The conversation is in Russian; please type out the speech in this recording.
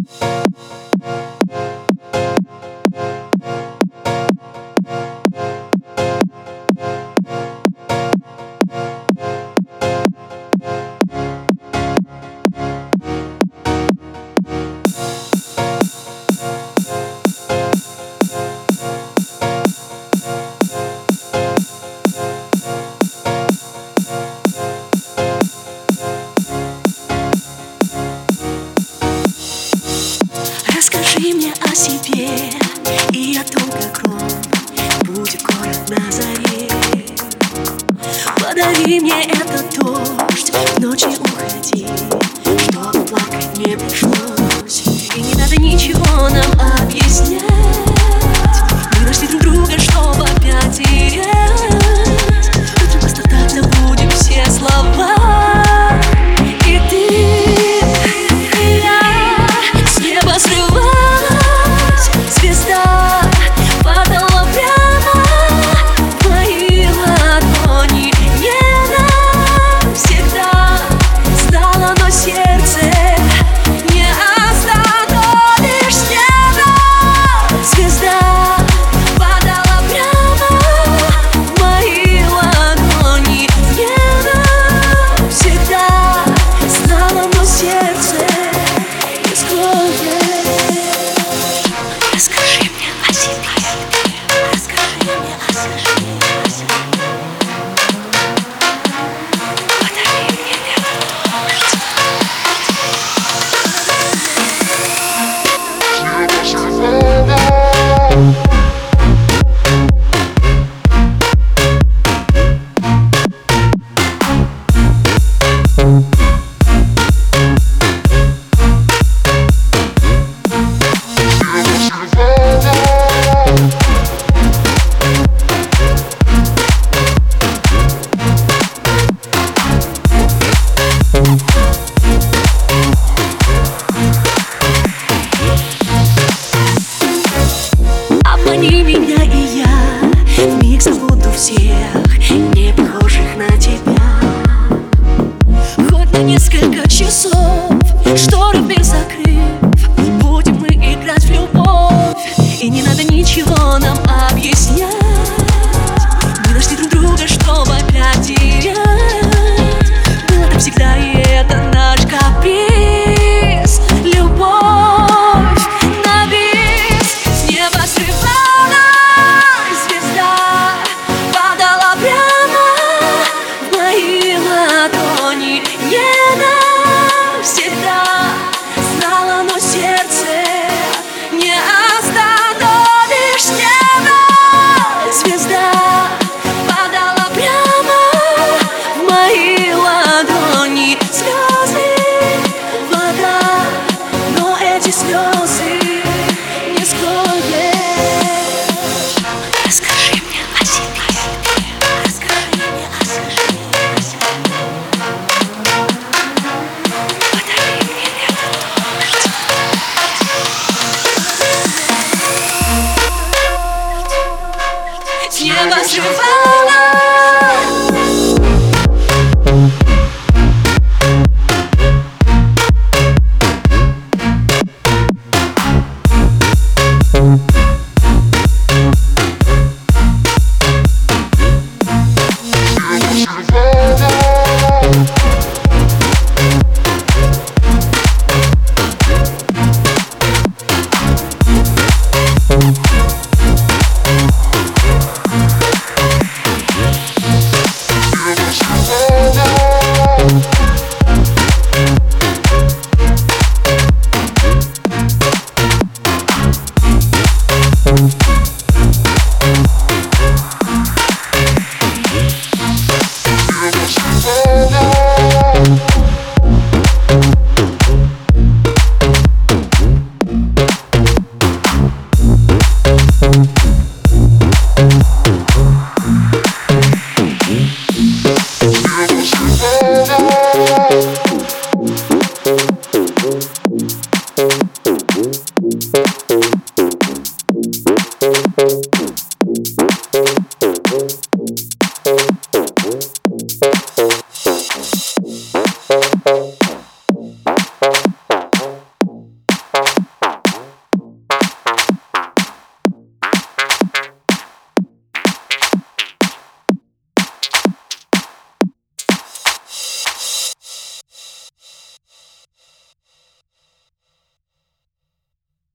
Bye. Расскажи мне о себе и о том, как он будет город на заре. Подари мне этот дождь, ночи уходи, чтобы плакать не пришлось. И не надо ничего нам, а Они меня и я В миг забуду всех Не похожих на тебя. Хоть на несколько часов Шторы